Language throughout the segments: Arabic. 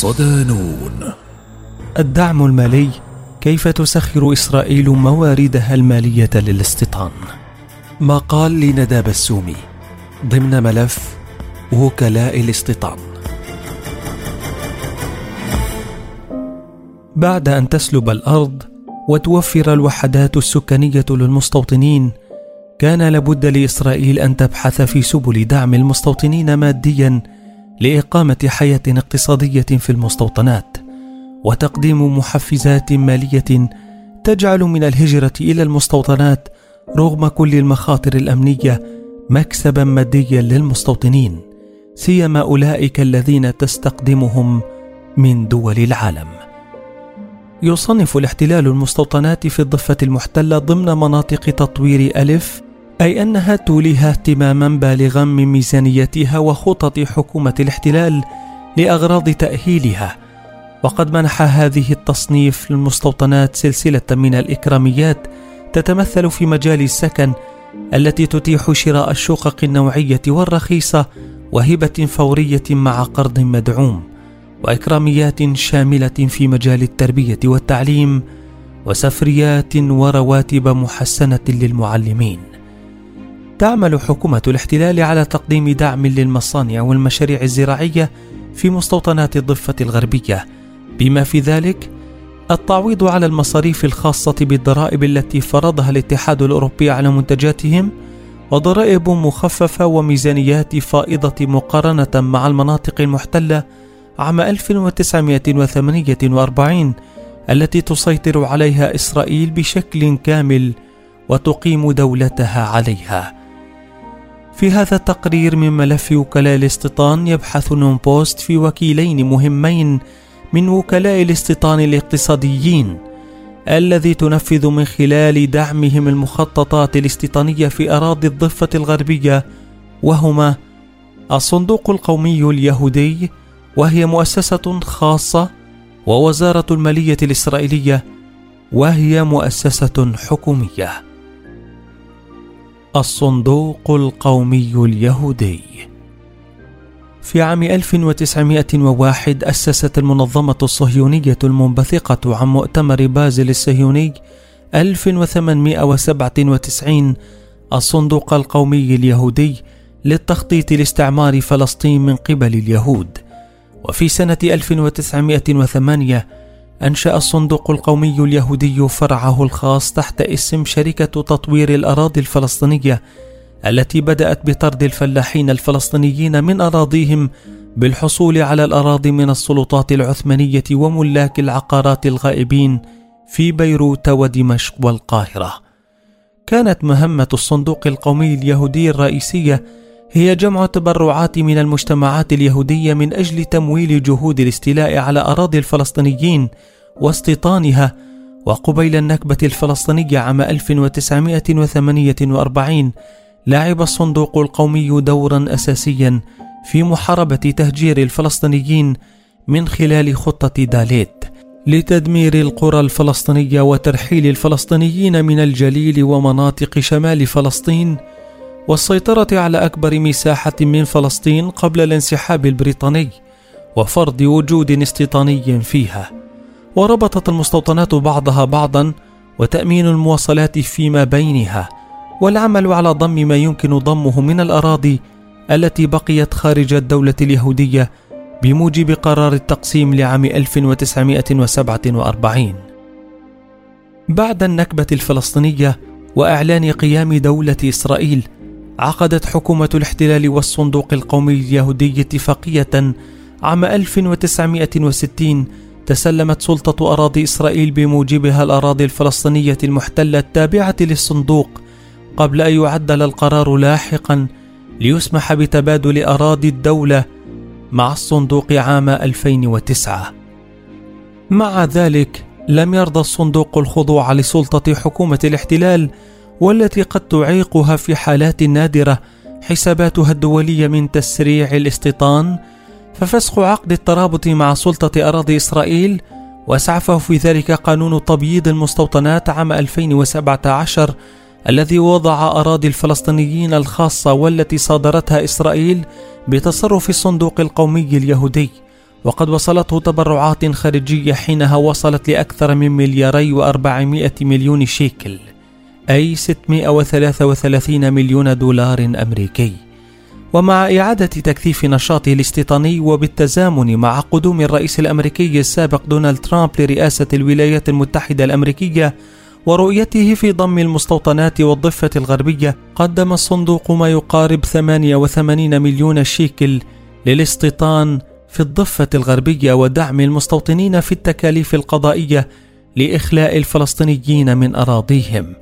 صدانون الدعم المالي كيف تسخر إسرائيل مواردها المالية للاستيطان؟ مقال لندى بسومي ضمن ملف وكلاء الاستيطان. بعد أن تسلب الأرض وتوفر الوحدات السكانية للمستوطنين كان لابد لإسرائيل أن تبحث في سبل دعم المستوطنين ماديا لإقامة حياة اقتصادية في المستوطنات وتقديم محفزات مالية تجعل من الهجرة إلى المستوطنات رغم كل المخاطر الأمنية مكسبا ماديا للمستوطنين سيما أولئك الذين تستقدمهم من دول العالم. يصنف الاحتلال المستوطنات في الضفة المحتلة ضمن مناطق تطوير ألف أي أنها توليها اهتماما بالغا من ميزانيتها وخطط حكومة الاحتلال لأغراض تأهيلها. وقد منح هذه التصنيف للمستوطنات سلسلة من الإكراميات تتمثل في مجال السكن التي تتيح شراء الشقق النوعية والرخيصة وهبة فورية مع قرض مدعوم وإكراميات شاملة في مجال التربية والتعليم وسفريات ورواتب محسنة للمعلمين. تعمل حكومة الاحتلال على تقديم دعم للمصانع والمشاريع الزراعية في مستوطنات الضفة الغربية بما في ذلك التعويض على المصاريف الخاصة بالضرائب التي فرضها الاتحاد الأوروبي على منتجاتهم وضرائب مخففة وميزانيات فائضة مقارنة مع المناطق المحتلة عام 1948 التي تسيطر عليها إسرائيل بشكل كامل وتقيم دولتها عليها. في هذا التقرير من ملف وكلاء الاستيطان يبحث نون بوست في وكيلين مهمين من وكلاء الاستيطان الاقتصاديين الذي تنفذ من خلال دعمهم المخططات الاستيطانية في أراضي الضفة الغربية وهما الصندوق القومي اليهودي وهي مؤسسة خاصة ووزارة المالية الإسرائيلية وهي مؤسسة حكومية. الصندوق القومي اليهودي. في عام 1901 أسست المنظمة الصهيونية المنبثقة عن مؤتمر بازل الصهيوني 1897 الصندوق القومي اليهودي للتخطيط لاستعمار فلسطين من قبل اليهود. وفي سنة 1908 أنشأ الصندوق القومي اليهودي فرعه الخاص تحت اسم شركة تطوير الأراضي الفلسطينية التي بدأت بطرد الفلاحين الفلسطينيين من أراضيهم بالحصول على الأراضي من السلطات العثمانية وملاك العقارات الغائبين في بيروت ودمشق والقاهرة. كانت مهمة الصندوق القومي اليهودي الرئيسية هي جمع تبرعات من المجتمعات اليهودية من أجل تمويل جهود الاستيلاء على أراضي الفلسطينيين واستيطانها وقبيل النكبة الفلسطينية عام 1948 لعب الصندوق القومي دورا أساسيا في محاربة تهجير الفلسطينيين من خلال خطة داليت. لتدمير القرى الفلسطينية وترحيل الفلسطينيين من الجليل ومناطق شمال فلسطين والسيطرة على أكبر مساحة من فلسطين قبل الانسحاب البريطاني وفرض وجود استيطاني فيها. وربطت المستوطنات بعضها بعضا وتأمين المواصلات فيما بينها والعمل على ضم ما يمكن ضمه من الأراضي التي بقيت خارج الدولة اليهودية بموجب قرار التقسيم لعام 1947 بعد النكبة الفلسطينية وإعلان قيام دولة إسرائيل عقدت حكومة الاحتلال والصندوق القومي اليهودي اتفاقية عام 1960 تسلمت سلطة أراضي إسرائيل بموجبها الأراضي الفلسطينية المحتلة التابعة للصندوق قبل أن يعدل القرار لاحقا ليسمح بتبادل أراضي الدولة مع الصندوق عام 2009 مع ذلك لم يرضى الصندوق الخضوع لسلطة حكومة الاحتلال والتي قد تعيقها في حالات نادرة حساباتها الدولية من تسريع الاستيطان ففسخ عقد الترابط مع سلطة أراضي إسرائيل واسعفه في ذلك قانون تبييض المستوطنات عام 2017 الذي وضع أراضي الفلسطينيين الخاصة والتي صادرتها إسرائيل بتصرف الصندوق القومي اليهودي. وقد وصلته تبرعات خارجية حينها وصلت لأكثر من ملياري وأربعمائة مليون شيكل. أي 633 مليون دولار أمريكي ومع إعادة تكثيف نشاطه الاستيطاني وبالتزامن مع قدوم الرئيس الأمريكي السابق دونالد ترامب لرئاسة الولايات المتحدة الأمريكية ورؤيته في ضم المستوطنات والضفة الغربية قدم الصندوق ما يقارب 88 مليون شيكل للاستيطان في الضفة الغربية ودعم المستوطنين في التكاليف القضائية لإخلاء الفلسطينيين من أراضيهم.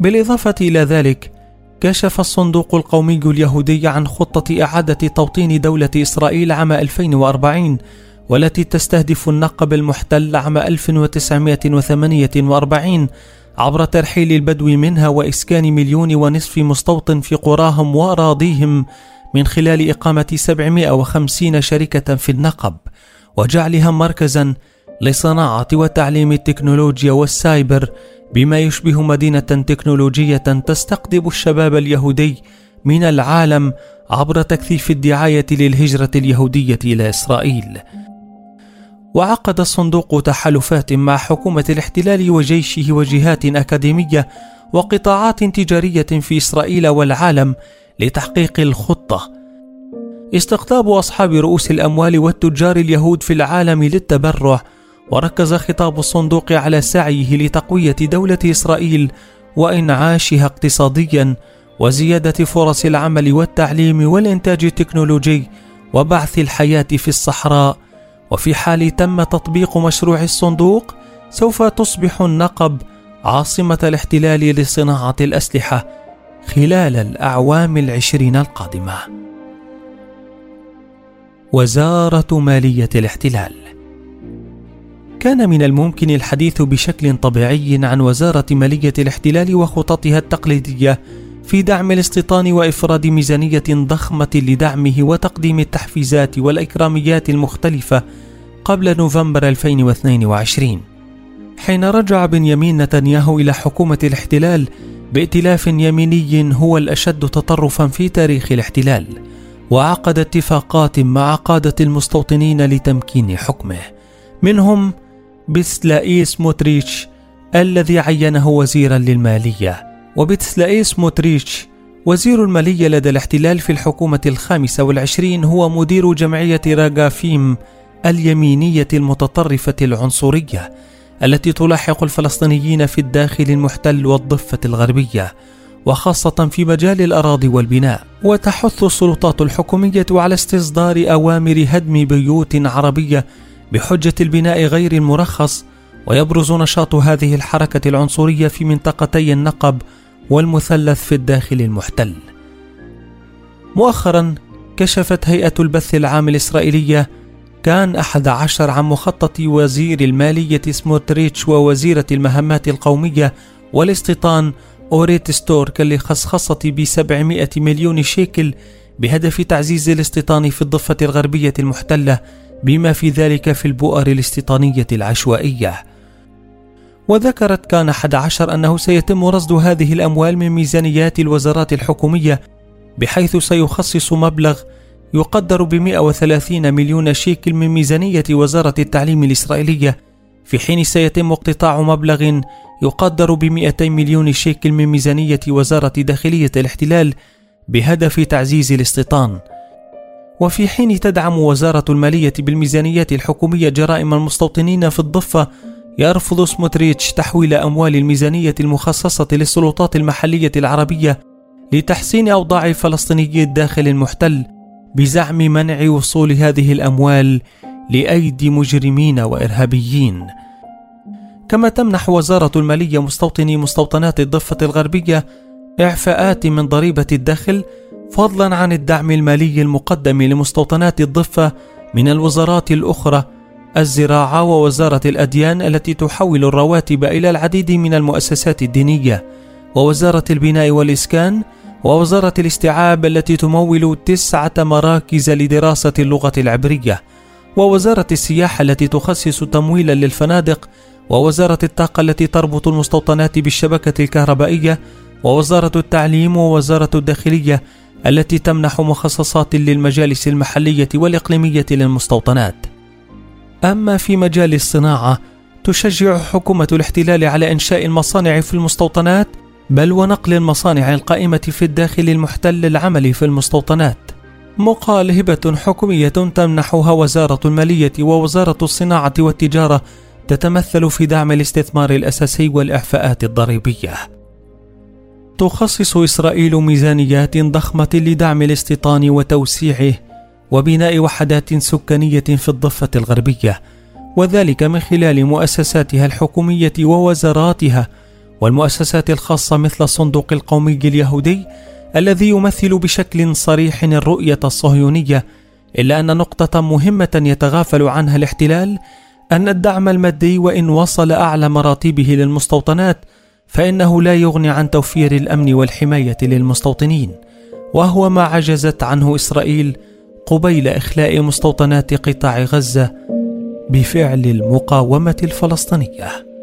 بالإضافة إلى ذلك، كشف الصندوق القومي اليهودي عن خطة إعادة توطين دولة إسرائيل عام 2040 والتي تستهدف النقب المحتل عام 1948 عبر ترحيل البدو منها وإسكان مليون ونصف مستوطن في قراهم وأراضيهم من خلال إقامة 750 شركة في النقب وجعلها مركزا لصناعة وتعليم التكنولوجيا والسايبر بما يشبه مدينة تكنولوجية تستقطب الشباب اليهودي من العالم عبر تكثيف الدعاية للهجرة اليهودية إلى إسرائيل. وعقد الصندوق تحالفات مع حكومة الاحتلال وجيشه وجهات أكاديمية وقطاعات تجارية في إسرائيل والعالم لتحقيق الخطة. استقطاب أصحاب رؤوس الأموال والتجار اليهود في العالم للتبرع وركز خطاب الصندوق على سعيه لتقوية دولة إسرائيل وانعاشها اقتصاديا وزيادة فرص العمل والتعليم والإنتاج التكنولوجي وبعث الحياة في الصحراء. وفي حال تم تطبيق مشروع الصندوق سوف تصبح النقب عاصمة الاحتلال لصناعة الأسلحة خلال الأعوام العشرين القادمة. وزارة مالية الاحتلال. كان من الممكن الحديث بشكل طبيعي عن وزارة مالية الاحتلال وخططها التقليدية في دعم الاستيطان وإفراد ميزانية ضخمة لدعمه وتقديم التحفيزات والإكراميات المختلفة قبل نوفمبر 2022 حين رجع بنيامين نتنياهو إلى حكومة الاحتلال بائتلاف يميني هو الأشد تطرفا في تاريخ الاحتلال وعقد اتفاقات مع قادة المستوطنين لتمكين حكمه. منهم بتسلائي سموتريتش الذي عينه وزيرا للمالية. وبتسلائي سموتريتش وزير المالية لدى الاحتلال في الحكومة الخامسة والعشرين هو مدير جمعية راغافيم اليمينية المتطرفة العنصرية التي تلاحق الفلسطينيين في الداخل المحتل والضفة الغربية وخاصة في مجال الأراضي والبناء. وتحث السلطات الحكومية على استصدار أوامر هدم بيوت عربية بحجة البناء غير المرخص ويبرز نشاط هذه الحركة العنصرية في منطقتي النقب والمثلث في الداخل المحتل. مؤخرا كشفت هيئة البث العام الإسرائيلية كان أحد عشر عن مخطط وزير المالية سموتريتش ووزيرة المهمات القومية والاستيطان أوريت ستورك لخصخصة بسبعمائة مليون شيكل بهدف تعزيز الاستيطان في الضفة الغربية المحتلة بما في ذلك في البؤر الاستيطانية العشوائية. وذكرت كان 11 أنه سيتم رصد هذه الأموال من ميزانيات الوزارات الحكومية بحيث سيخصص مبلغ يقدر ب 130 مليون شيكل من ميزانية وزارة التعليم الإسرائيلية في حين سيتم اقتطاع مبلغ يقدر ب 200 مليون شيكل من ميزانية وزارة داخلية الاحتلال بهدف تعزيز الاستيطان. وفي حين تدعم وزارة المالية بالميزانيات الحكومية جرائم المستوطنين في الضفة يرفض سموتريتش تحويل أموال الميزانية المخصصة للسلطات المحلية العربية لتحسين أوضاع الفلسطيني الداخل المحتل بزعم منع وصول هذه الأموال لأيدي مجرمين وإرهابيين. كما تمنح وزارة المالية مستوطني مستوطنات الضفة الغربية إعفاءات من ضريبة الدخل فضلا عن الدعم المالي المقدم لمستوطنات الضفة من الوزارات الأخرى الزراعة ووزارة الأديان التي تحول الرواتب إلى العديد من المؤسسات الدينية ووزارة البناء والإسكان ووزارة الاستيعاب التي تمول تسعة مراكز لدراسة اللغة العبرية ووزارة السياحة التي تخصص تمويلا للفنادق ووزارة الطاقة التي تربط المستوطنات بالشبكة الكهربائية ووزارة التعليم ووزارة الداخلية التي تمنح مخصصات للمجالس المحلية والإقليمية للمستوطنات. أما في مجال الصناعة تشجع حكومة الاحتلال على إنشاء المصانع في المستوطنات بل ونقل المصانع القائمة في الداخل المحتل العمل في المستوطنات. مقالهبه حكومية تمنحها وزارة المالية ووزارة الصناعة والتجارة تتمثل في دعم الاستثمار الأساسي والإعفاءات الضريبية. تخصص إسرائيل ميزانيات ضخمة لدعم الاستيطان وتوسيعه وبناء وحدات سكانية في الضفة الغربية وذلك من خلال مؤسساتها الحكومية ووزاراتها والمؤسسات الخاصة مثل الصندوق القومي اليهودي الذي يمثل بشكل صريح الرؤية الصهيونية إلا أن نقطة مهمة يتغافل عنها الاحتلال أن الدعم المادي وإن وصل أعلى مراتبه للمستوطنات فإنه لا يغني عن توفير الأمن والحماية للمستوطنين وهو ما عجزت عنه إسرائيل قبيل إخلاء مستوطنات قطاع غزة بفعل المقاومة الفلسطينية.